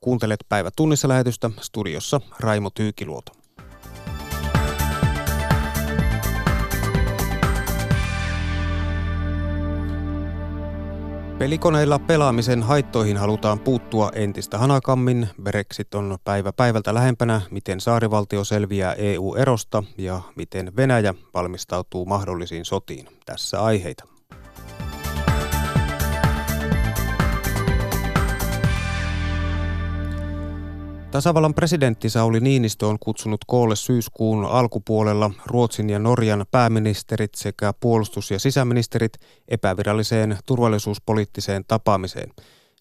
Kuuntelet päivä tunnissa lähetystä studiossa Raimo Tyykiluoto. Pelikoneilla pelaamisen haittoihin halutaan puuttua entistä hanakammin. Brexit on päivä päivältä lähempänä, miten saarivaltio selviää EU-erosta ja miten Venäjä valmistautuu mahdollisiin sotiin. Tässä aiheita. Tasavallan presidentti Sauli Niinistö on kutsunut koolle syyskuun alkupuolella Ruotsin ja Norjan pääministerit sekä puolustus- ja sisäministerit epäviralliseen turvallisuuspoliittiseen tapaamiseen.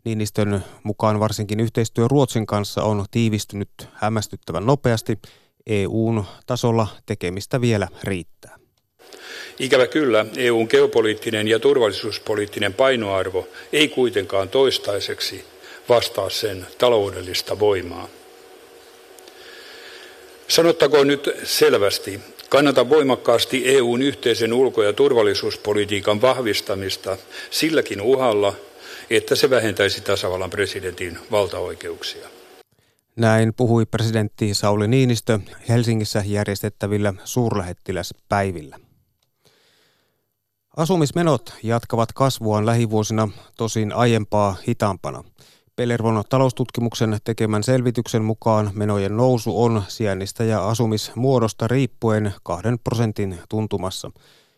Niinistön mukaan varsinkin yhteistyö Ruotsin kanssa on tiivistynyt hämmästyttävän nopeasti. EUn tasolla tekemistä vielä riittää. Ikävä kyllä, EUn geopoliittinen ja turvallisuuspoliittinen painoarvo ei kuitenkaan toistaiseksi vastaa sen taloudellista voimaa. Sanottakoon nyt selvästi, kannatan voimakkaasti EUn yhteisen ulko- ja turvallisuuspolitiikan vahvistamista silläkin uhalla, että se vähentäisi tasavallan presidentin valtaoikeuksia. Näin puhui presidentti Sauli Niinistö Helsingissä järjestettävillä suurlähettiläspäivillä. Asumismenot jatkavat kasvuaan lähivuosina tosin aiempaa hitaampana – Pellervon taloustutkimuksen tekemän selvityksen mukaan menojen nousu on sijainnista ja asumismuodosta riippuen kahden prosentin tuntumassa.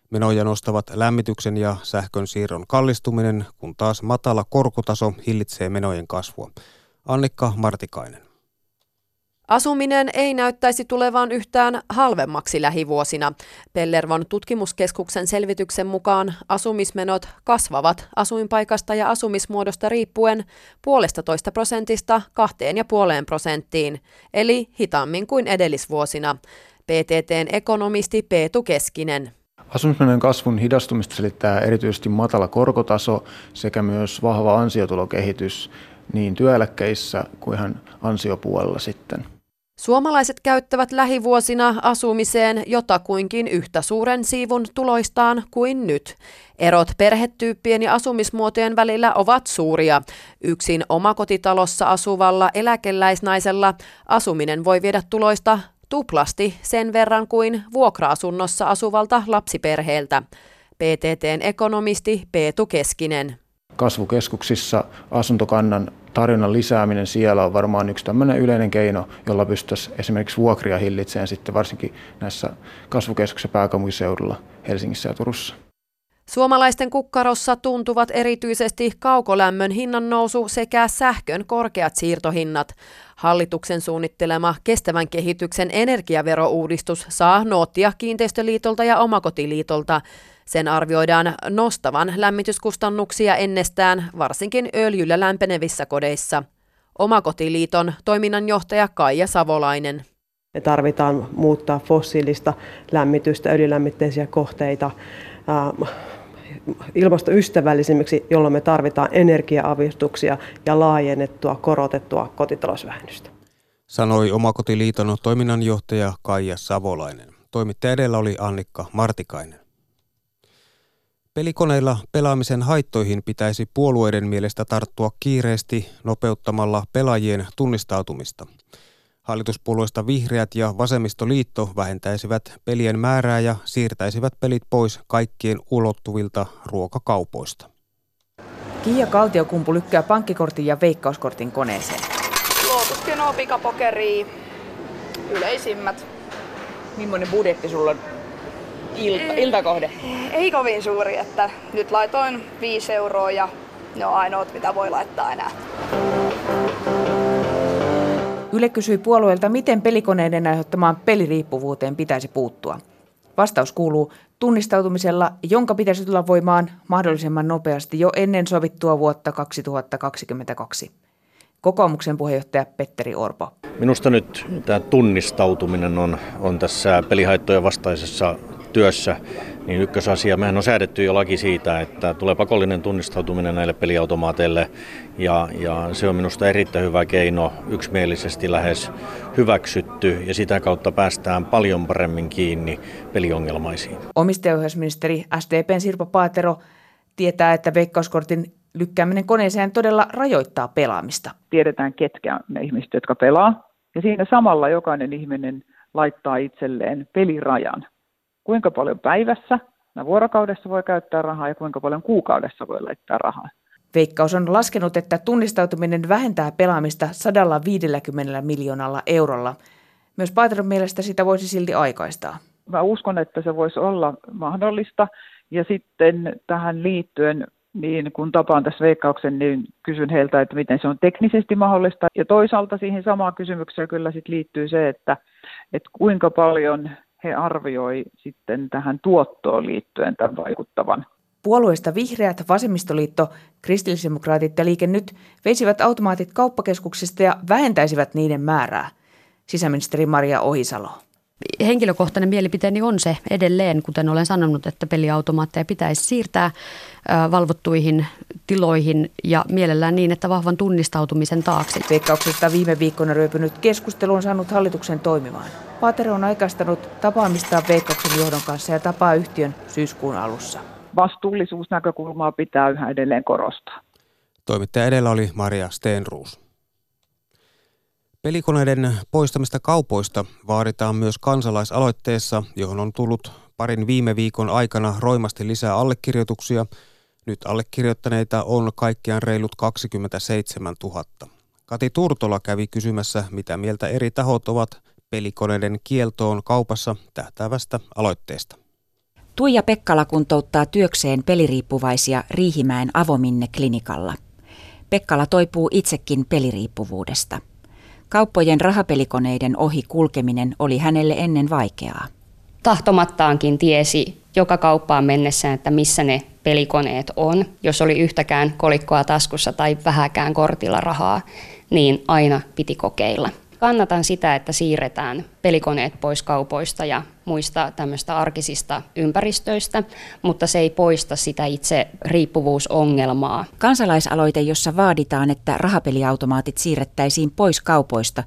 Menoja nostavat lämmityksen ja sähkön siirron kallistuminen, kun taas matala korkotaso hillitsee menojen kasvua. Annikka Martikainen. Asuminen ei näyttäisi tulevan yhtään halvemmaksi lähivuosina. Pellervon tutkimuskeskuksen selvityksen mukaan asumismenot kasvavat asuinpaikasta ja asumismuodosta riippuen puolesta toista prosentista kahteen ja puoleen prosenttiin, eli hitaammin kuin edellisvuosina. PTTn ekonomisti Peetu Keskinen. Asumismenojen kasvun hidastumista selittää erityisesti matala korkotaso sekä myös vahva ansiotulokehitys niin työeläkkeissä kuin ihan ansiopuolella sitten. Suomalaiset käyttävät lähivuosina asumiseen jotakuinkin yhtä suuren siivun tuloistaan kuin nyt. Erot perhetyyppien ja asumismuotojen välillä ovat suuria. Yksin omakotitalossa asuvalla eläkeläisnaisella asuminen voi viedä tuloista tuplasti sen verran kuin vuokra-asunnossa asuvalta lapsiperheeltä. PTTn ekonomisti Peetu Keskinen. Kasvukeskuksissa asuntokannan tarjonnan lisääminen siellä on varmaan yksi tämmöinen yleinen keino, jolla pystyisi esimerkiksi vuokria hillitsemään sitten varsinkin näissä kasvukeskuksissa pääkaupunkiseudulla Helsingissä ja Turussa. Suomalaisten kukkarossa tuntuvat erityisesti kaukolämmön hinnan nousu sekä sähkön korkeat siirtohinnat. Hallituksen suunnittelema kestävän kehityksen energiaverouudistus saa noottia kiinteistöliitolta ja omakotiliitolta. Sen arvioidaan nostavan lämmityskustannuksia ennestään, varsinkin öljyllä lämpenevissä kodeissa. Omakotiliiton toiminnanjohtaja Kaija Savolainen. Me tarvitaan muuttaa fossiilista lämmitystä, öljylämmitteisiä kohteita ilmastoystävällisemmiksi, jolloin me tarvitaan energiaavistuksia ja laajennettua korotettua kotitalousvähennystä. Sanoi Omakotiliiton toiminnanjohtaja Kaija Savolainen. Toimittaja edellä oli Annikka Martikainen. Pelikoneilla pelaamisen haittoihin pitäisi puolueiden mielestä tarttua kiireesti nopeuttamalla pelaajien tunnistautumista. Hallituspuolueista Vihreät ja Vasemmistoliitto vähentäisivät pelien määrää ja siirtäisivät pelit pois kaikkien ulottuvilta ruokakaupoista. Kiia Kaltiokumpu lykkää pankkikortin ja veikkauskortin koneeseen. Lotus, Keno, Pikapokeri, yleisimmät. Millainen budjetti sulla on ilta, iltakohde? Ei kovin suuri, että nyt laitoin 5 euroa ja ne on ainoat, mitä voi laittaa enää. Yle kysyi puolueelta, miten pelikoneiden aiheuttamaan peliriippuvuuteen pitäisi puuttua. Vastaus kuuluu tunnistautumisella, jonka pitäisi tulla voimaan mahdollisimman nopeasti jo ennen sovittua vuotta 2022. Kokoomuksen puheenjohtaja Petteri Orpo. Minusta nyt tämä tunnistautuminen on, on tässä pelihaittojen vastaisessa työssä, niin ykkösasia, mehän on säädetty jo laki siitä, että tulee pakollinen tunnistautuminen näille peliautomaateille ja, ja se on minusta erittäin hyvä keino, yksimielisesti lähes hyväksytty ja sitä kautta päästään paljon paremmin kiinni peliongelmaisiin. Omistajaohjausministeri SDPn Sirpa Paatero tietää, että veikkauskortin Lykkääminen koneeseen todella rajoittaa pelaamista. Tiedetään, ketkä ne ihmiset, jotka pelaa. Ja siinä samalla jokainen ihminen laittaa itselleen pelirajan. Kuinka paljon päivässä, vuorokaudessa voi käyttää rahaa ja kuinka paljon kuukaudessa voi laittaa rahaa. Veikkaus on laskenut, että tunnistautuminen vähentää pelaamista 150 miljoonalla eurolla. Myös Paateron mielestä sitä voisi silti aikaistaa. Mä uskon, että se voisi olla mahdollista. Ja sitten tähän liittyen, niin kun tapaan tässä veikkauksen, niin kysyn heiltä, että miten se on teknisesti mahdollista. Ja toisaalta siihen samaan kysymykseen kyllä sit liittyy se, että, että kuinka paljon he arvioi sitten tähän tuottoon liittyen tämän vaikuttavan. Puolueista vihreät, vasemmistoliitto, kristillisdemokraatit ja liike nyt veisivät automaatit kauppakeskuksista ja vähentäisivät niiden määrää. Sisäministeri Maria Ohisalo henkilökohtainen mielipiteeni on se edelleen, kuten olen sanonut, että peliautomaatteja pitäisi siirtää valvottuihin tiloihin ja mielellään niin, että vahvan tunnistautumisen taakse. Veikkauksesta viime viikkoina ryöpynyt keskustelu on saanut hallituksen toimimaan. Paatero on aikaistanut tapaamista Veikkauksen johdon kanssa ja tapaa yhtiön syyskuun alussa. Vastuullisuusnäkökulmaa pitää yhä edelleen korostaa. Toimittaja edellä oli Maria Steenruus. Pelikoneiden poistamista kaupoista vaaditaan myös kansalaisaloitteessa, johon on tullut parin viime viikon aikana roimasti lisää allekirjoituksia. Nyt allekirjoittaneita on kaikkiaan reilut 27 000. Kati Turtola kävi kysymässä, mitä mieltä eri tahot ovat pelikoneiden kieltoon kaupassa tähtäävästä aloitteesta. Tuija Pekkala kuntouttaa työkseen peliriippuvaisia Riihimäen avominne-klinikalla. Pekkala toipuu itsekin peliriippuvuudesta – Kauppojen rahapelikoneiden ohi kulkeminen oli hänelle ennen vaikeaa. Tahtomattaankin tiesi joka kauppaan mennessään, että missä ne pelikoneet on. Jos oli yhtäkään kolikkoa taskussa tai vähäkään kortilla rahaa, niin aina piti kokeilla. Kannatan sitä, että siirretään pelikoneet pois kaupoista ja muista tämmöistä arkisista ympäristöistä, mutta se ei poista sitä itse riippuvuusongelmaa. Kansalaisaloite, jossa vaaditaan, että rahapeliautomaatit siirrettäisiin pois kaupoista,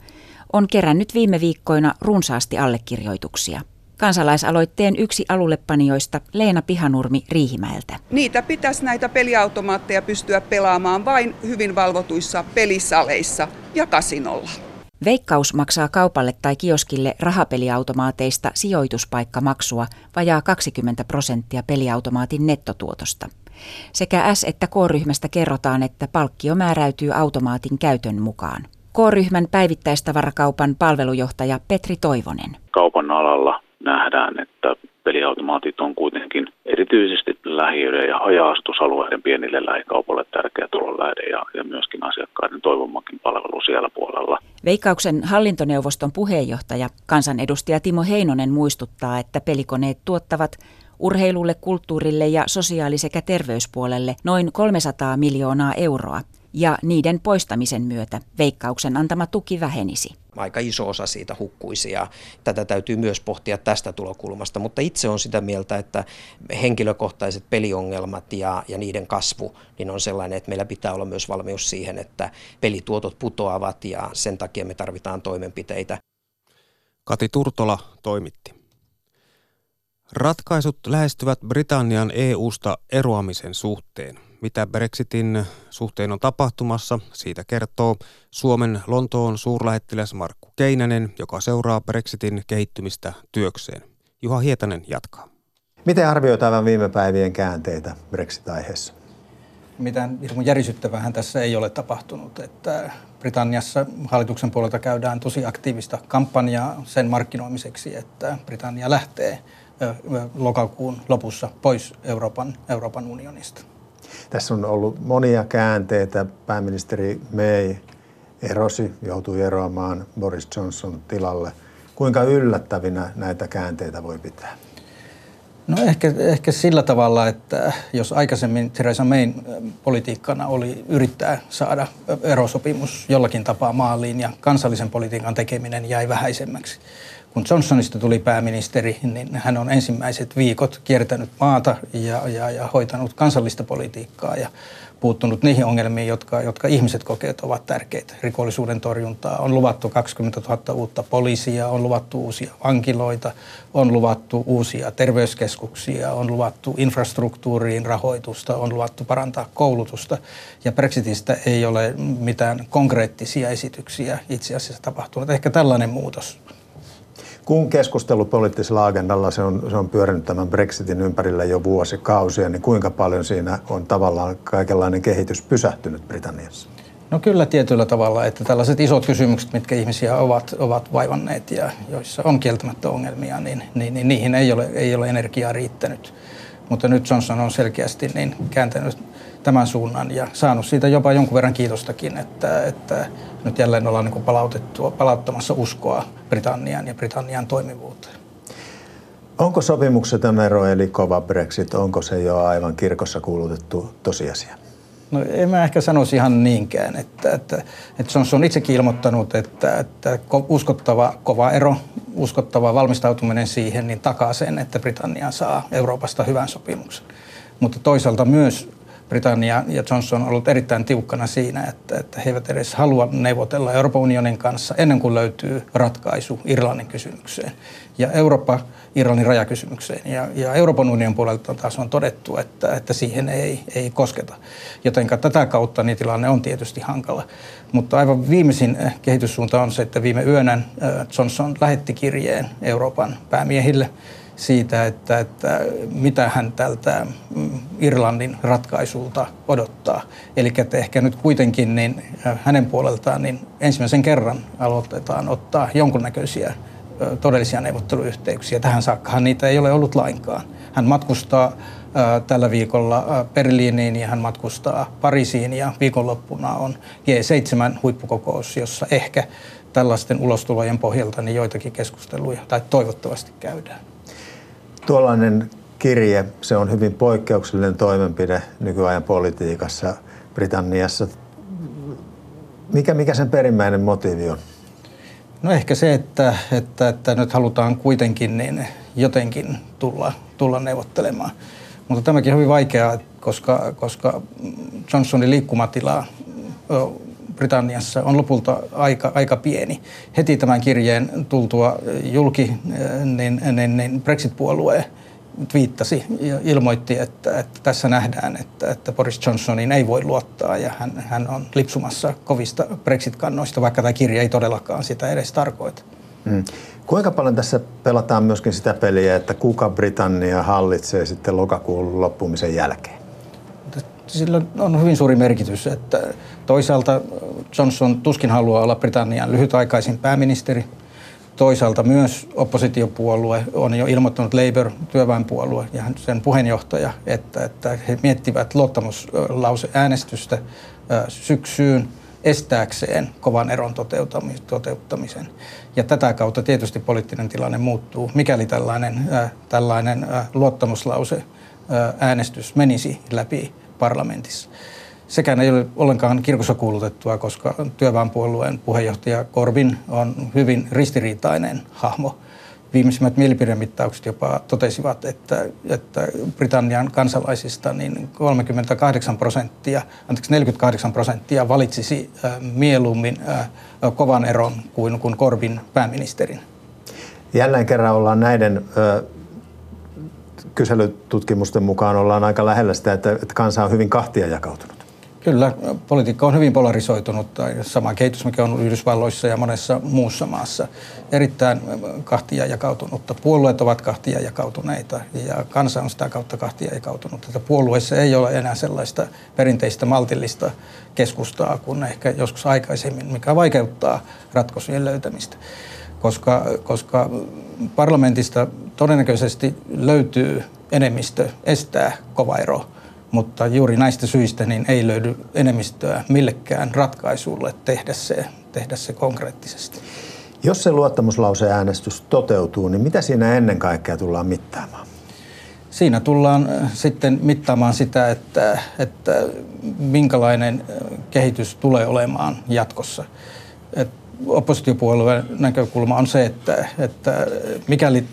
on kerännyt viime viikkoina runsaasti allekirjoituksia. Kansalaisaloitteen yksi alullepanijoista Leena Pihanurmi Riihimäeltä. Niitä pitäisi näitä peliautomaatteja pystyä pelaamaan vain hyvin valvotuissa pelisaleissa ja kasinolla. Veikkaus maksaa kaupalle tai kioskille rahapeliautomaateista sijoituspaikkamaksua vajaa 20 prosenttia peliautomaatin nettotuotosta. Sekä S- että K-ryhmästä kerrotaan, että palkkio määräytyy automaatin käytön mukaan. K-ryhmän päivittäistavarakaupan palvelujohtaja Petri Toivonen. Kaupan alalla nähdään, että peliautomaatit on kuitenkin erityisesti lähiöiden ja haja-asutusalueiden pienille lähikaupoille tärkeä tulonlähde ja, ja myöskin asiakkaiden toivomakin palvelu siellä puolella. Veikkauksen hallintoneuvoston puheenjohtaja, kansanedustaja Timo Heinonen muistuttaa, että pelikoneet tuottavat urheilulle, kulttuurille ja sosiaali- sekä terveyspuolelle noin 300 miljoonaa euroa – ja niiden poistamisen myötä veikkauksen antama tuki vähenisi. Aika iso osa siitä hukkuisi ja tätä täytyy myös pohtia tästä tulokulmasta, mutta itse on sitä mieltä, että henkilökohtaiset peliongelmat ja, ja niiden kasvu niin on sellainen, että meillä pitää olla myös valmius siihen, että pelituotot putoavat ja sen takia me tarvitaan toimenpiteitä. Kati Turtola toimitti. Ratkaisut lähestyvät Britannian EU-sta eroamisen suhteen mitä Brexitin suhteen on tapahtumassa. Siitä kertoo Suomen Lontoon suurlähettiläs Markku Keinänen, joka seuraa Brexitin kehittymistä työkseen. Juha Hietanen jatkaa. Miten arvioit aivan viime päivien käänteitä Brexit-aiheessa? Mitään hirveän järisyttävää tässä ei ole tapahtunut. Että Britanniassa hallituksen puolelta käydään tosi aktiivista kampanjaa sen markkinoimiseksi, että Britannia lähtee lokakuun lopussa pois Euroopan, Euroopan unionista. Tässä on ollut monia käänteitä. Pääministeri May erosi, joutui eroamaan Boris Johnson tilalle. Kuinka yllättävinä näitä käänteitä voi pitää? No ehkä, ehkä sillä tavalla, että jos aikaisemmin Theresa Mayn politiikkana oli yrittää saada erosopimus jollakin tapaa maaliin ja kansallisen politiikan tekeminen jäi vähäisemmäksi, kun Johnsonista tuli pääministeri, niin hän on ensimmäiset viikot kiertänyt maata ja, ja, ja hoitanut kansallista politiikkaa ja puuttunut niihin ongelmiin, jotka, jotka ihmiset kokevat ovat tärkeitä. Rikollisuuden torjuntaa, on luvattu 20 000 uutta poliisia, on luvattu uusia vankiloita, on luvattu uusia terveyskeskuksia, on luvattu infrastruktuuriin rahoitusta, on luvattu parantaa koulutusta. Ja Brexitistä ei ole mitään konkreettisia esityksiä itse asiassa tapahtunut. Ehkä tällainen muutos kun keskustelu poliittisella agendalla se on, se on pyörinyt tämän Brexitin ympärillä jo vuosikausia, niin kuinka paljon siinä on tavallaan kaikenlainen kehitys pysähtynyt Britanniassa? No kyllä tietyllä tavalla, että tällaiset isot kysymykset, mitkä ihmisiä ovat, ovat vaivanneet ja joissa on kieltämättä ongelmia, niin, niin, niin niihin ei ole, ei ole energiaa riittänyt. Mutta nyt Johnson on selkeästi niin kääntänyt tämän suunnan ja saanut siitä jopa jonkun verran kiitostakin, että, että nyt jälleen ollaan niin palautettua, palauttamassa uskoa Britannian ja Britannian toimivuuteen. Onko sopimukseton ero eli kova Brexit, onko se jo aivan kirkossa kuulutettu tosiasia? No en mä ehkä sanoisi ihan niinkään, että, että, että Johnson on itsekin ilmoittanut, että, että uskottava kova ero, uskottava valmistautuminen siihen, niin takaa sen, että Britannia saa Euroopasta hyvän sopimuksen. Mutta toisaalta myös Britannia ja Johnson on ollut erittäin tiukkana siinä, että, että he eivät edes halua neuvotella Euroopan unionin kanssa ennen kuin löytyy ratkaisu Irlannin kysymykseen ja Eurooppa Irlannin rajakysymykseen. Ja, ja Euroopan unionin puolelta taas on todettu, että, että siihen ei, ei kosketa. Joten tätä kautta niin tilanne on tietysti hankala. Mutta aivan viimeisin eh, kehityssuunta on se, että viime yönä eh, Johnson lähetti kirjeen Euroopan päämiehille – siitä, että, että mitä hän tältä mm, Irlannin ratkaisulta odottaa. Eli että ehkä nyt kuitenkin niin hänen puoleltaan niin ensimmäisen kerran aloitetaan ottaa jonkunnäköisiä todellisia neuvotteluyhteyksiä. Tähän saakkahan niitä ei ole ollut lainkaan. Hän matkustaa tällä viikolla Berliiniin ja hän matkustaa Pariisiin ja viikonloppuna on G7-huippukokous, jossa ehkä tällaisten ulostulojen pohjalta niin joitakin keskusteluja tai toivottavasti käydään. Tuollainen kirje, se on hyvin poikkeuksellinen toimenpide nykyajan politiikassa Britanniassa. Mikä, mikä sen perimmäinen motiivi on? No ehkä se, että, että, että nyt halutaan kuitenkin niin jotenkin tulla, tulla neuvottelemaan. Mutta tämäkin on hyvin vaikeaa, koska, koska Johnsonin liikkumatila Britanniassa on lopulta aika, aika pieni. Heti tämän kirjeen tultua julki, eh, niin, niin, niin Brexit-puolue twiittasi ja ilmoitti, että, että tässä nähdään, että, että Boris Johnsonin ei voi luottaa ja hän, hän on lipsumassa kovista Brexit-kannoista, vaikka tämä kirja ei todellakaan sitä edes tarkoita. Hmm. Kuinka paljon tässä pelataan myöskin sitä peliä, että kuka Britannia hallitsee sitten lokakuun loppumisen jälkeen? Sillä on hyvin suuri merkitys, että toisaalta Johnson tuskin haluaa olla Britannian lyhytaikaisin pääministeri. Toisaalta myös oppositiopuolue on jo ilmoittanut Labour, työväenpuolue ja sen puheenjohtaja, että, että he miettivät luottamuslauseäänestystä syksyyn estääkseen kovan eron toteuttamisen. Ja tätä kautta tietysti poliittinen tilanne muuttuu, mikäli tällainen, tällainen luottamuslause äänestys menisi läpi parlamentissa. Sekään ei ole ollenkaan kirkossa kuulutettua, koska työväenpuolueen puheenjohtaja Corbyn on hyvin ristiriitainen hahmo. Viimeisimmät mielipidemittaukset jopa totesivat, että, että Britannian kansalaisista niin 38 prosenttia, anteeksi 48 prosenttia valitsisi äh, mieluummin äh, kovan eron kuin, kuin Corbyn pääministerin. Jälleen kerran ollaan näiden äh, kyselytutkimusten mukaan ollaan aika lähellä sitä, että, että kansa on hyvin kahtia jakautunut. Kyllä, politiikka on hyvin polarisoitunut, tai sama kehitys, mikä on Yhdysvalloissa ja monessa muussa maassa. Erittäin kahtia jakautunutta. Puolueet ovat kahtia jakautuneita ja kansa on sitä kautta kahtia jakautunut. Että puolueissa ei ole enää sellaista perinteistä maltillista keskustaa kuin ehkä joskus aikaisemmin, mikä vaikeuttaa ratkaisujen löytämistä. Koska, koska parlamentista todennäköisesti löytyy enemmistö estää kova ero, mutta juuri näistä syistä niin ei löydy enemmistöä millekään ratkaisulle tehdä se, tehdä se konkreettisesti. Jos se luottamuslauseäänestys toteutuu, niin mitä siinä ennen kaikkea tullaan mittaamaan? Siinä tullaan äh, sitten mittaamaan sitä, että, että minkälainen äh, kehitys tulee olemaan jatkossa. Et oppositiopuolueen näkökulma on se, että, että mikäli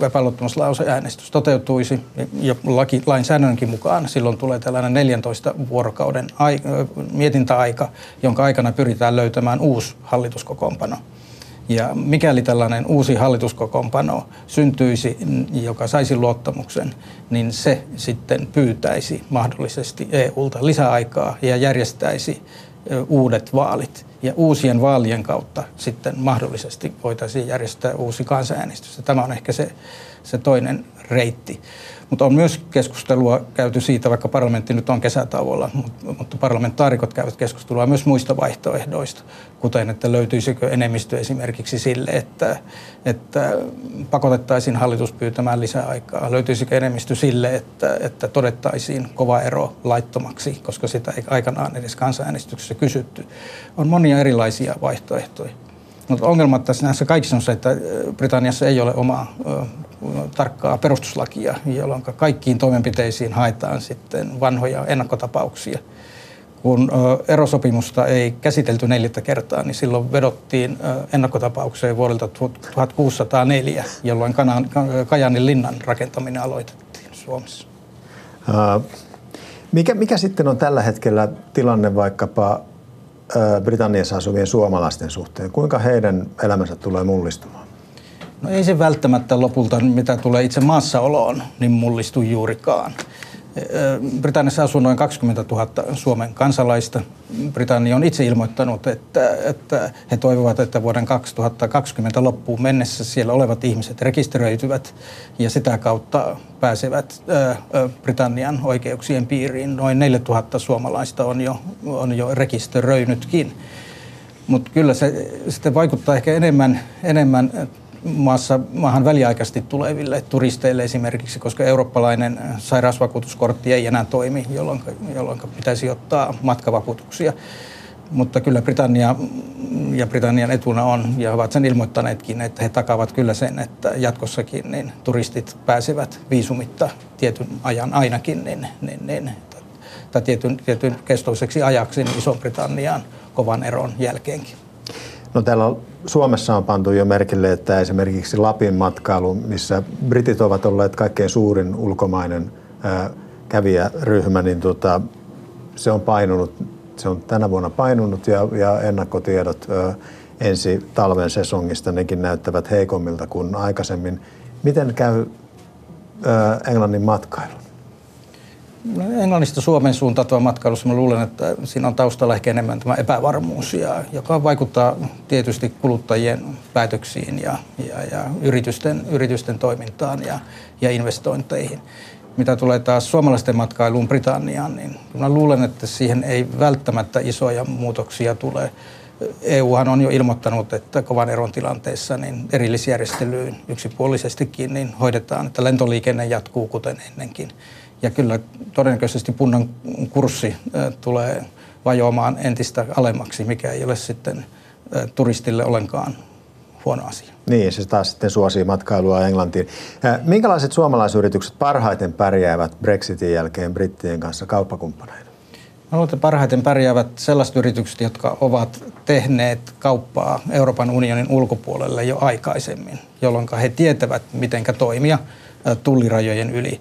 epäluottamuslauseäänestys toteutuisi ja laki, lainsäädännönkin mukaan silloin tulee tällainen 14 vuorokauden ai, mietintäaika, jonka aikana pyritään löytämään uusi hallituskokoonpano. Ja mikäli tällainen uusi hallituskokoonpano syntyisi, joka saisi luottamuksen, niin se sitten pyytäisi mahdollisesti EUlta lisäaikaa ja järjestäisi uudet vaalit. Ja uusien vaalien kautta sitten mahdollisesti voitaisiin järjestää uusi kansanäänestys. Tämä on ehkä se, se toinen reitti. Mutta on myös keskustelua käyty siitä, vaikka parlamentti nyt on kesätauolla, mutta parlamentaarikot käyvät keskustelua myös muista vaihtoehdoista, kuten että löytyisikö enemmistö esimerkiksi sille, että, että pakotettaisiin hallitus pyytämään lisää aikaa. Löytyisikö enemmistö sille, että, että todettaisiin kova ero laittomaksi, koska sitä ei aikanaan edes kansanäänestyksessä kysytty. On monia erilaisia vaihtoehtoja. Mutta ongelma tässä näissä kaikissa on se, että Britanniassa ei ole omaa tarkkaa perustuslakia, jolloin kaikkiin toimenpiteisiin haetaan sitten vanhoja ennakkotapauksia. Kun erosopimusta ei käsitelty neljättä kertaa, niin silloin vedottiin ennakkotapaukseen vuodelta 1604, jolloin Kajanin linnan rakentaminen aloitettiin Suomessa. Mikä, mikä sitten on tällä hetkellä tilanne vaikkapa Britanniassa asuvien suomalaisten suhteen? Kuinka heidän elämänsä tulee mullistumaan? No ei se välttämättä lopulta, mitä tulee itse maassaoloon, niin mullistu juurikaan. Britanniassa asuu noin 20 000 Suomen kansalaista. Britannia on itse ilmoittanut, että, että he toivovat, että vuoden 2020 loppuun mennessä siellä olevat ihmiset rekisteröityvät ja sitä kautta pääsevät Britannian oikeuksien piiriin. Noin 4 000 suomalaista on jo, on jo rekisteröinytkin. Mutta kyllä se sitten vaikuttaa ehkä enemmän, enemmän maassa, maahan väliaikaisesti tuleville turisteille esimerkiksi, koska eurooppalainen sairausvakuutuskortti ei enää toimi, jolloin, jolloin pitäisi ottaa matkavakuutuksia. Mutta kyllä Britannia ja Britannian etuna on, ja ovat sen ilmoittaneetkin, että he takavat kyllä sen, että jatkossakin niin turistit pääsevät viisumitta tietyn ajan ainakin niin, niin, niin, tai tietyn, tietyn kestoiseksi ajaksi niin Iso-Britanniaan kovan eron jälkeenkin. No täällä Suomessa on pantu jo merkille, että esimerkiksi Lapin matkailu, missä britit ovat olleet kaikkein suurin ulkomainen kävijäryhmä, niin tota, se on painunut, se on tänä vuonna painunut ja, ja ennakkotiedot ää, ensi talven sesongista nekin näyttävät heikommilta kuin aikaisemmin. Miten käy ää, Englannin matkailu? Englannista Suomen suuntautuva matkailussa mä luulen, että siinä on taustalla ehkä enemmän tämä epävarmuus, ja, joka vaikuttaa tietysti kuluttajien päätöksiin ja, ja, ja yritysten, yritysten toimintaan ja, ja investointeihin. Mitä tulee taas suomalaisten matkailuun Britanniaan, niin mä luulen, että siihen ei välttämättä isoja muutoksia tule. EUhan on jo ilmoittanut, että kovan eron tilanteessa niin erillisjärjestelyyn yksipuolisestikin niin hoidetaan, että lentoliikenne jatkuu kuten ennenkin. Ja kyllä todennäköisesti punnan kurssi tulee vajoamaan entistä alemmaksi, mikä ei ole sitten turistille ollenkaan huono asia. Niin, se taas sitten suosii matkailua Englantiin. Minkälaiset suomalaisyritykset parhaiten pärjäävät Brexitin jälkeen brittien kanssa kauppakumppaneina? Mä luulen, että parhaiten pärjäävät sellaiset yritykset, jotka ovat tehneet kauppaa Euroopan unionin ulkopuolelle jo aikaisemmin, jolloin he tietävät, miten toimia tullirajojen yli.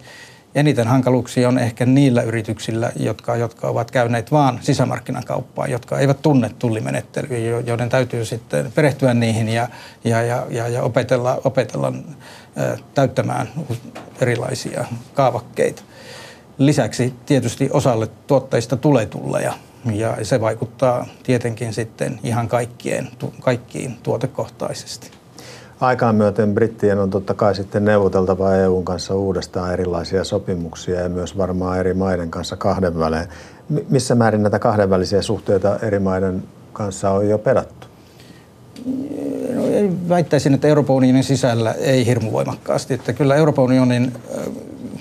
Eniten hankaluuksia on ehkä niillä yrityksillä, jotka, jotka ovat käyneet vaan sisämarkkinakauppaa, jotka eivät tunne tullimenettelyjä, joiden täytyy sitten perehtyä niihin ja, ja, ja, ja, ja opetella, opetella täyttämään erilaisia kaavakkeita. Lisäksi tietysti osalle tuotteista tulee tulleja ja se vaikuttaa tietenkin sitten ihan kaikkien, kaikkiin tuotekohtaisesti. Aikaan myöten brittien on totta kai sitten neuvoteltava EUn kanssa uudestaan erilaisia sopimuksia ja myös varmaan eri maiden kanssa kahdenvälein. Missä määrin näitä kahdenvälisiä suhteita eri maiden kanssa on jo pedattu? No, väittäisin, että Euroopan unionin sisällä ei hirmu voimakkaasti. Että kyllä Euroopan unionin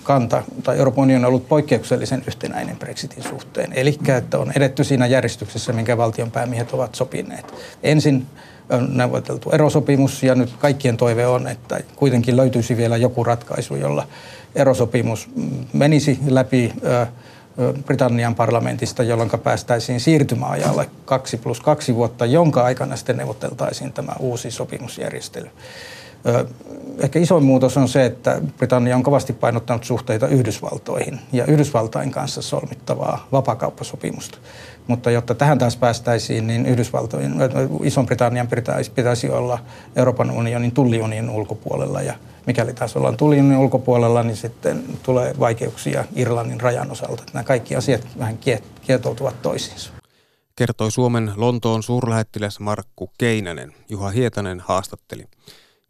kanta, tai Euroopan unioni on ollut poikkeuksellisen yhtenäinen Brexitin suhteen. Eli että on edetty siinä järjestyksessä, minkä valtion päämiehet ovat sopineet. Ensin on neuvoteltu erosopimus ja nyt kaikkien toive on, että kuitenkin löytyisi vielä joku ratkaisu, jolla erosopimus menisi läpi Britannian parlamentista, jolloin päästäisiin siirtymäajalle kaksi plus kaksi vuotta, jonka aikana sitten neuvoteltaisiin tämä uusi sopimusjärjestely. Ehkä isoin muutos on se, että Britannia on kovasti painottanut suhteita Yhdysvaltoihin ja Yhdysvaltain kanssa solmittavaa vapakauppasopimusta. Mutta jotta tähän taas päästäisiin, niin Yhdysvaltojen, Ison-Britannian pitäisi, pitäisi olla Euroopan unionin tulliunionin ulkopuolella. Ja mikäli taas ollaan tulliunionin ulkopuolella, niin sitten tulee vaikeuksia Irlannin rajan osalta. Nämä kaikki asiat vähän kietoutuvat toisiinsa. Kertoi Suomen Lontoon suurlähettiläs Markku Keinänen. Juha Hietanen haastatteli.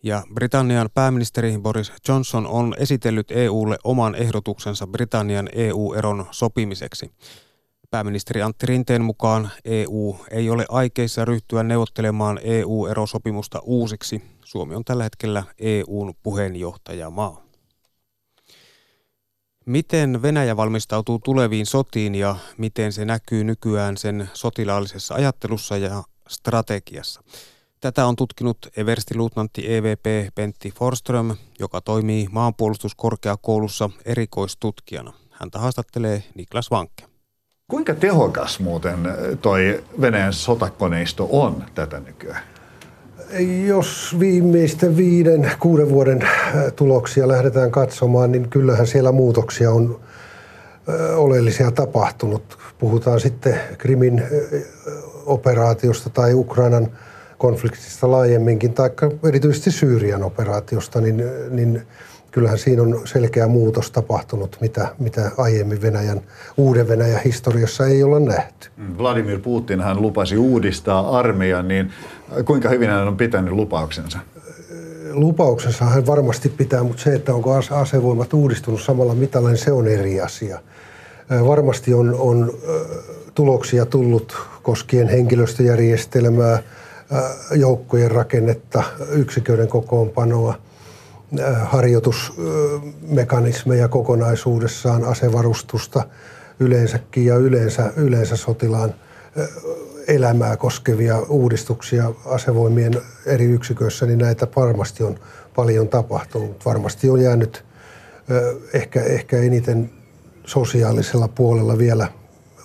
Ja Britannian pääministeri Boris Johnson on esitellyt EUlle oman ehdotuksensa Britannian EU-eron sopimiseksi. Pääministeri Antti Rinteen mukaan EU ei ole aikeissa ryhtyä neuvottelemaan EU-erosopimusta uusiksi. Suomi on tällä hetkellä EUn puheenjohtajamaa. Miten Venäjä valmistautuu tuleviin sotiin ja miten se näkyy nykyään sen sotilaallisessa ajattelussa ja strategiassa? Tätä on tutkinut everstiluutnantti EVP Pentti Forström, joka toimii maanpuolustuskorkeakoulussa erikoistutkijana. Häntä haastattelee Niklas Vankke. Kuinka tehokas muuten toi Venäjän sotakoneisto on tätä nykyään? Jos viimeisten viiden, kuuden vuoden äh, tuloksia lähdetään katsomaan, niin kyllähän siellä muutoksia on äh, oleellisia tapahtunut. Puhutaan sitten Krimin operaatiosta tai Ukrainan konfliktista laajemminkin, tai erityisesti Syyrian operaatiosta, niin, niin kyllähän siinä on selkeä muutos tapahtunut, mitä, mitä aiemmin Venäjän, uuden Venäjän historiassa ei olla nähty. Mm, Vladimir Putin hän lupasi uudistaa armeijan, niin kuinka hyvin hän on pitänyt lupauksensa? Lupauksensa hän varmasti pitää, mutta se, että onko asevoimat uudistunut samalla mitalla, niin se on eri asia. Varmasti on, on tuloksia tullut koskien henkilöstöjärjestelmää, joukkojen rakennetta, yksiköiden kokoonpanoa – harjoitusmekanismeja kokonaisuudessaan, asevarustusta yleensäkin ja yleensä, yleensä sotilaan elämää koskevia uudistuksia asevoimien eri yksiköissä, niin näitä varmasti on paljon tapahtunut. Varmasti on jäänyt ehkä, ehkä eniten sosiaalisella puolella vielä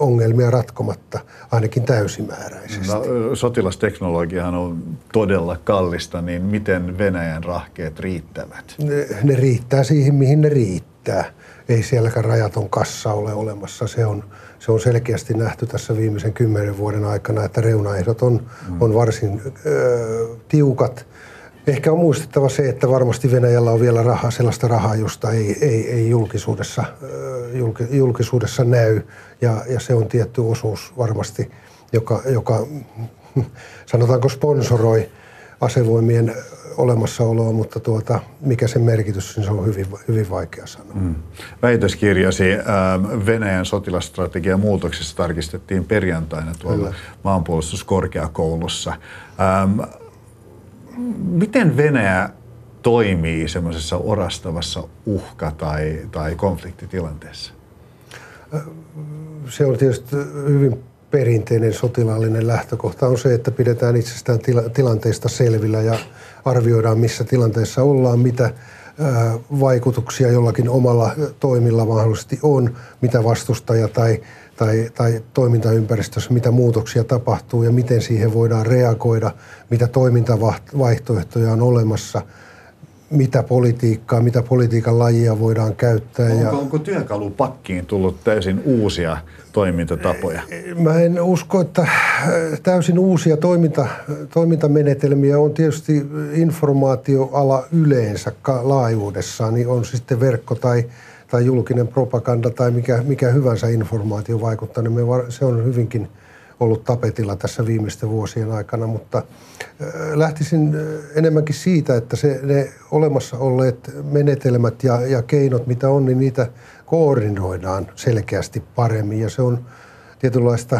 ongelmia ratkomatta, ainakin täysimääräisesti. No, sotilasteknologiahan on todella kallista, niin miten Venäjän rahkeet riittävät? Ne, ne riittää siihen, mihin ne riittää. Ei sielläkään rajaton kassa ole olemassa. Se on, se on selkeästi nähty tässä viimeisen kymmenen vuoden aikana, että reunaehdot on, mm. on varsin ö, tiukat – Ehkä on muistettava se, että varmasti Venäjällä on vielä rahaa, sellaista rahaa, josta ei, ei, ei julkisuudessa, julkisuudessa näy. Ja, ja se on tietty osuus varmasti, joka, joka sanotaanko sponsoroi asevoimien olemassaoloa, mutta tuota, mikä sen merkitys, niin se on hyvin, hyvin vaikea sanoa. Mm. Väitöskirjasi Venäjän sotilastrategian muutoksessa tarkistettiin perjantaina tuolla Kyllä. maanpuolustuskorkeakoulussa. Miten Venäjä toimii semmoisessa orastavassa uhka- tai, tai konfliktitilanteessa? Se on tietysti hyvin perinteinen sotilaallinen lähtökohta on se, että pidetään itsestään tila- tilanteesta selvillä ja arvioidaan, missä tilanteessa ollaan, mitä vaikutuksia jollakin omalla toimilla mahdollisesti on, mitä vastustaja tai tai, tai toimintaympäristössä, mitä muutoksia tapahtuu ja miten siihen voidaan reagoida, mitä toimintavaihtoehtoja on olemassa, mitä politiikkaa, mitä politiikan lajia voidaan käyttää. Onko, ja... onko työkalupakkiin tullut täysin uusia toimintatapoja? Mä en usko, että täysin uusia toiminta, toimintamenetelmiä on tietysti informaatioala yleensä laajuudessaan, niin on sitten verkko tai tai julkinen propaganda tai mikä, mikä hyvänsä informaatio vaikuttaa, niin me, se on hyvinkin ollut tapetilla tässä viimeisten vuosien aikana, mutta lähtisin enemmänkin siitä, että se, ne olemassa olleet menetelmät ja, ja keinot, mitä on, niin niitä koordinoidaan selkeästi paremmin. Ja se on tietynlaista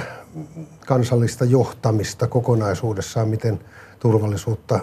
kansallista johtamista kokonaisuudessaan, miten turvallisuutta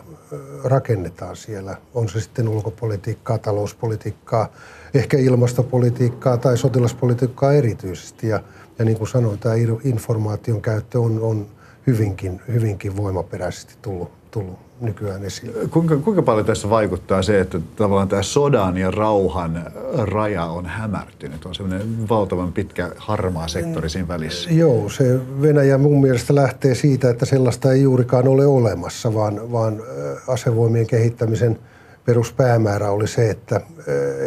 rakennetaan siellä. On se sitten ulkopolitiikkaa, talouspolitiikkaa, ehkä ilmastopolitiikkaa tai sotilaspolitiikkaa erityisesti. Ja, ja niin kuin sanoin, tämä informaation käyttö on, on hyvinkin, hyvinkin voimaperäisesti tullut, tullut nykyään esille. Kuinka, kuinka paljon tässä vaikuttaa se, että tavallaan tämä sodan ja rauhan raja on hämärtynyt? On semmoinen valtavan pitkä harmaa sektori siinä välissä. Joo, se Venäjä mun mielestä lähtee siitä, että sellaista ei juurikaan ole olemassa, vaan, vaan asevoimien kehittämisen – peruspäämäärä oli se, että,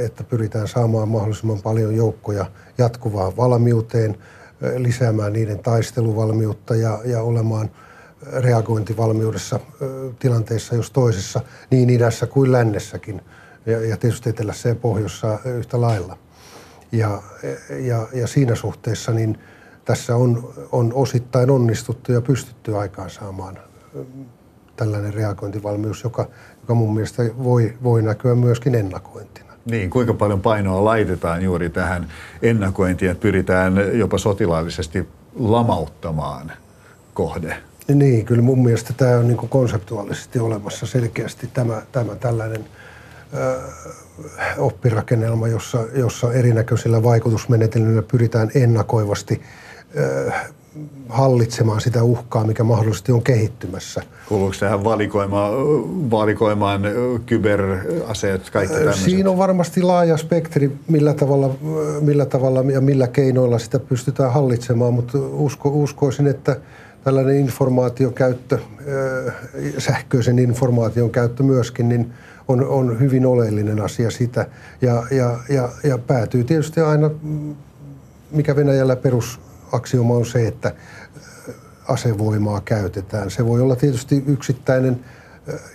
että pyritään saamaan mahdollisimman paljon joukkoja jatkuvaan valmiuteen, lisäämään niiden taisteluvalmiutta ja, ja olemaan reagointivalmiudessa tilanteissa jos toisessa, niin idässä kuin lännessäkin ja, ja tietysti etelässä ja pohjoissa yhtä lailla. Ja, ja, ja siinä suhteessa niin tässä on, on osittain onnistuttu ja pystytty aikaansaamaan tällainen reagointivalmius, joka, joka mun mielestä voi, voi näkyä myöskin ennakointina. Niin, kuinka paljon painoa laitetaan juuri tähän ennakointiin, että pyritään jopa sotilaallisesti lamauttamaan kohde? Niin, kyllä mun mielestä tämä on niin konseptuaalisesti olemassa selkeästi tämä, tämä tällainen ö, oppirakennelma, jossa, jossa erinäköisillä vaikutusmenetelmillä pyritään ennakoivasti ö, hallitsemaan sitä uhkaa, mikä mahdollisesti on kehittymässä. Kuuluuko tähän valikoimaan, valikoimaan kyberaseet, kaikki tämmöiset? Siinä on varmasti laaja spektri, millä tavalla, millä tavalla ja millä keinoilla sitä pystytään hallitsemaan, mutta usko, uskoisin, että tällainen informaation käyttö, sähköisen informaation käyttö myöskin, niin on, on hyvin oleellinen asia sitä. Ja, ja, ja, ja päätyy tietysti aina, mikä Venäjällä perusaksioma on se, että asevoimaa käytetään. Se voi olla tietysti yksittäinen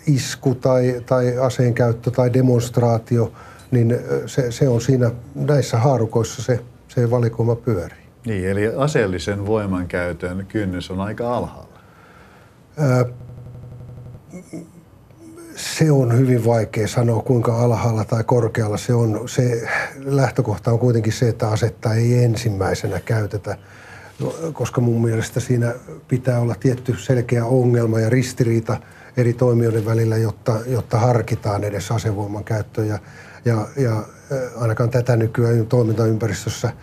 isku tai, tai aseen käyttö tai demonstraatio, niin se, se on siinä näissä haarukoissa se, se valikoima pyörii. Niin, eli aseellisen voimankäytön kynnys on aika alhaalla. Ää, se on hyvin vaikea sanoa, kuinka alhaalla tai korkealla se on. Se lähtökohta on kuitenkin se, että asetta ei ensimmäisenä käytetä, koska mun mielestä siinä pitää olla tietty selkeä ongelma ja ristiriita eri toimijoiden välillä, jotta, jotta harkitaan edes asevoiman käyttöä. Ja, ja, ja ainakaan tätä nykyään toimintaympäristössä –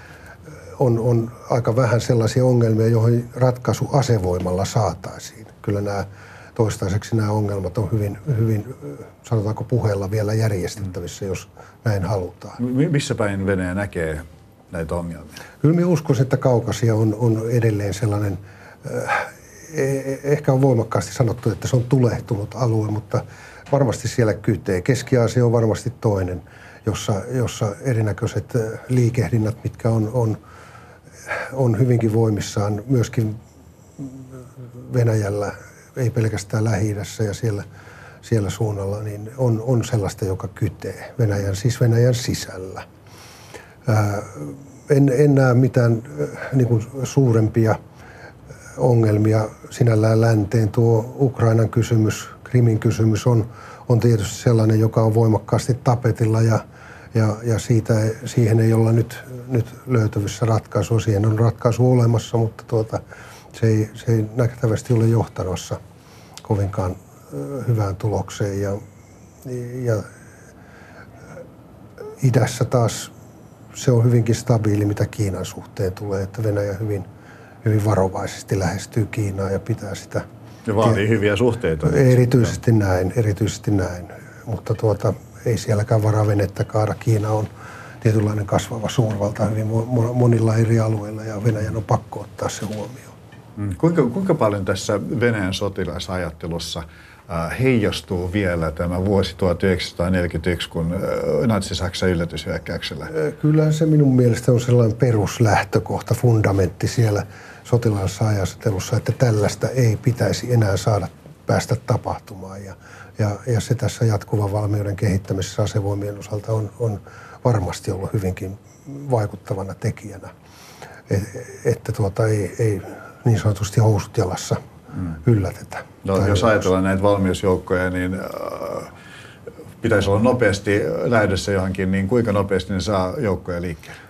on, on aika vähän sellaisia ongelmia, joihin ratkaisu asevoimalla saataisiin. Kyllä nämä toistaiseksi nämä ongelmat on hyvin, hyvin sanotaanko puheella vielä järjestettävissä, jos näin halutaan. Missä päin Venäjä näkee näitä ongelmia? Kyllä minä uskon, että Kaukasia on, on edelleen sellainen, äh, ehkä on voimakkaasti sanottu, että se on tulehtunut alue, mutta varmasti siellä kytee. Keski-Aasia on varmasti toinen, jossa, jossa erinäköiset liikehdinnät, mitkä on, on on hyvinkin voimissaan myöskin Venäjällä, ei pelkästään lähi ja siellä, siellä suunnalla, niin on, on sellaista, joka kytee Venäjän, siis Venäjän sisällä. Ää, en, en näe mitään niin kuin suurempia ongelmia sinällään länteen. Tuo Ukrainan kysymys, Krimin kysymys on, on tietysti sellainen, joka on voimakkaasti tapetilla ja – ja, ja siitä, siihen ei olla nyt, nyt löytävissä ratkaisua. Siihen on ratkaisu olemassa, mutta tuota, se, ei, se ei nähtävästi ole johtamassa kovinkaan hyvään tulokseen. Ja, ja idässä taas se on hyvinkin stabiili, mitä Kiinan suhteen tulee, että Venäjä hyvin, hyvin varovaisesti lähestyy Kiinaa ja pitää sitä. Ja vaatii hyviä suhteita. Erityisesti näin, erityisesti näin. Mutta tuota, ei sielläkään varavenettä kaada. Kiina on tietynlainen kasvava suurvalta hyvin monilla eri alueilla ja Venäjän on pakko ottaa se huomioon. Mm. Kuinka, kuinka paljon tässä Venäjän sotilasajattelussa äh, heijastuu vielä tämä vuosi 1941, kun äh, Natsi-Saksa yllätyshyökkäyksellä? Äh, kyllä se minun mielestä on sellainen peruslähtökohta, fundamentti siellä sotilasajattelussa, että tällaista ei pitäisi enää saada päästä tapahtumaan. Ja ja, ja se tässä jatkuvan valmiuden kehittämisessä asevoimien osalta on, on varmasti ollut hyvinkin vaikuttavana tekijänä. Et, että tuota, ei, ei niin sanotusti housut jalassa mm. yllätetä. No, jos ajatellaan näitä valmiusjoukkoja, niin äh, pitäisi olla nopeasti lähdössä johonkin, niin kuinka nopeasti ne saa joukkoja liikkeelle?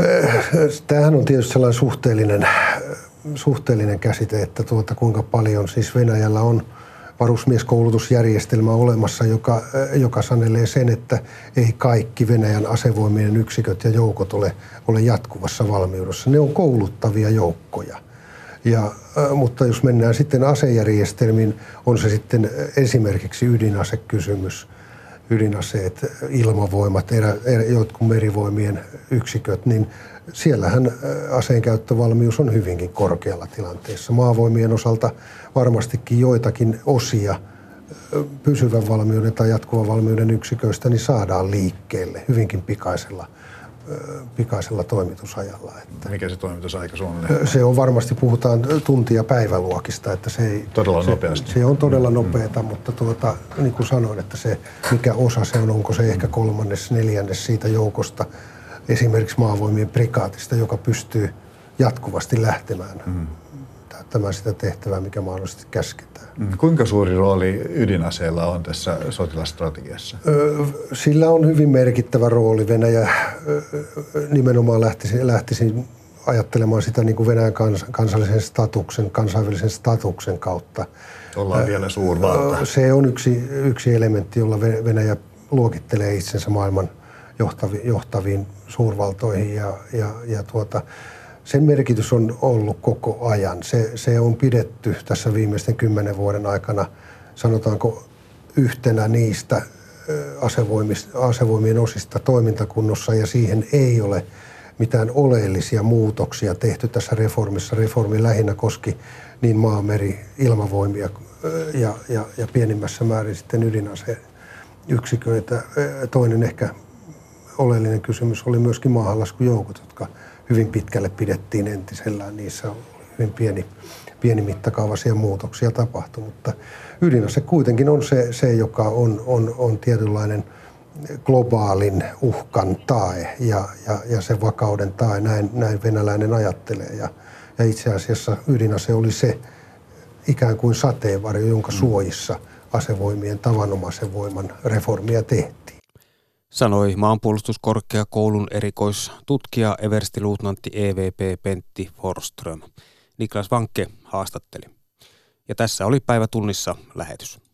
Äh, tämähän on tietysti sellainen suhteellinen, suhteellinen käsite, että tuota, kuinka paljon siis Venäjällä on – varusmieskoulutusjärjestelmä olemassa, joka, joka sanelee sen, että ei kaikki Venäjän asevoimien yksiköt ja joukot ole, ole jatkuvassa valmiudessa. Ne on kouluttavia joukkoja. Ja, mutta jos mennään sitten asejärjestelmiin, on se sitten esimerkiksi ydinasekysymys, ydinaseet, ilmavoimat, erä, erä, jotkut merivoimien yksiköt, niin siellähän aseenkäyttövalmius on hyvinkin korkealla tilanteessa. Maavoimien osalta varmastikin joitakin osia pysyvän valmiuden tai jatkuvan valmiuden yksiköistä, niin saadaan liikkeelle hyvinkin pikaisella pikaisella toimitusajalla. Että Mikä se toimitusaika suunnilleen? Se on varmasti, puhutaan tuntia päiväluokista. Että se ei, todella se, nopeasti. Se on todella nopeata, mm. mutta tuota, niin kuin sanoin, että se mikä osa se on, onko se ehkä kolmannes, neljännes siitä joukosta, esimerkiksi maavoimien prikaatista, joka pystyy jatkuvasti lähtemään mm. Täyttämään sitä tehtävää, mikä mahdollisesti käsketään. Mm. Kuinka suuri rooli ydinaseella on tässä sotilastrategiassa? Sillä on hyvin merkittävä rooli. Venäjä nimenomaan lähtisi, lähtisi ajattelemaan sitä niin kuin Venäjän kans, kansallisen statuksen, kansainvälisen statuksen kautta. Ollaan vielä suurvalta. Se on yksi, yksi elementti, jolla Venäjä luokittelee itsensä maailman johtaviin, johtaviin suurvaltoihin ja, ja, ja tuota, sen merkitys on ollut koko ajan. Se, se on pidetty tässä viimeisten kymmenen vuoden aikana, sanotaanko yhtenä niistä asevoimien osista toimintakunnossa ja siihen ei ole mitään oleellisia muutoksia tehty tässä reformissa. Reformi lähinnä koski niin maa, meri, ilmavoimia ja, ja, ja pienimmässä määrin sitten ydinaseyksiköitä. Toinen ehkä oleellinen kysymys oli myöskin maahanlaskujoukot, jotka hyvin pitkälle pidettiin entisellään. Niissä on hyvin pieni, pieni mittakaavaisia muutoksia tapahtunut, mutta ydinase kuitenkin on se, se joka on, on, on tietynlainen globaalin uhkan tae ja, ja, ja se vakauden tae, näin, näin venäläinen ajattelee. Ja, ja itse asiassa ydinase oli se ikään kuin sateenvarjo, jonka mm. suojissa asevoimien tavanomaisen voiman reformia tehtiin sanoi maanpuolustuskorkeakoulun erikoistutkija everstiluutnantti EVP Pentti Forström. Niklas Vankke haastatteli. Ja tässä oli päivätunnissa lähetys.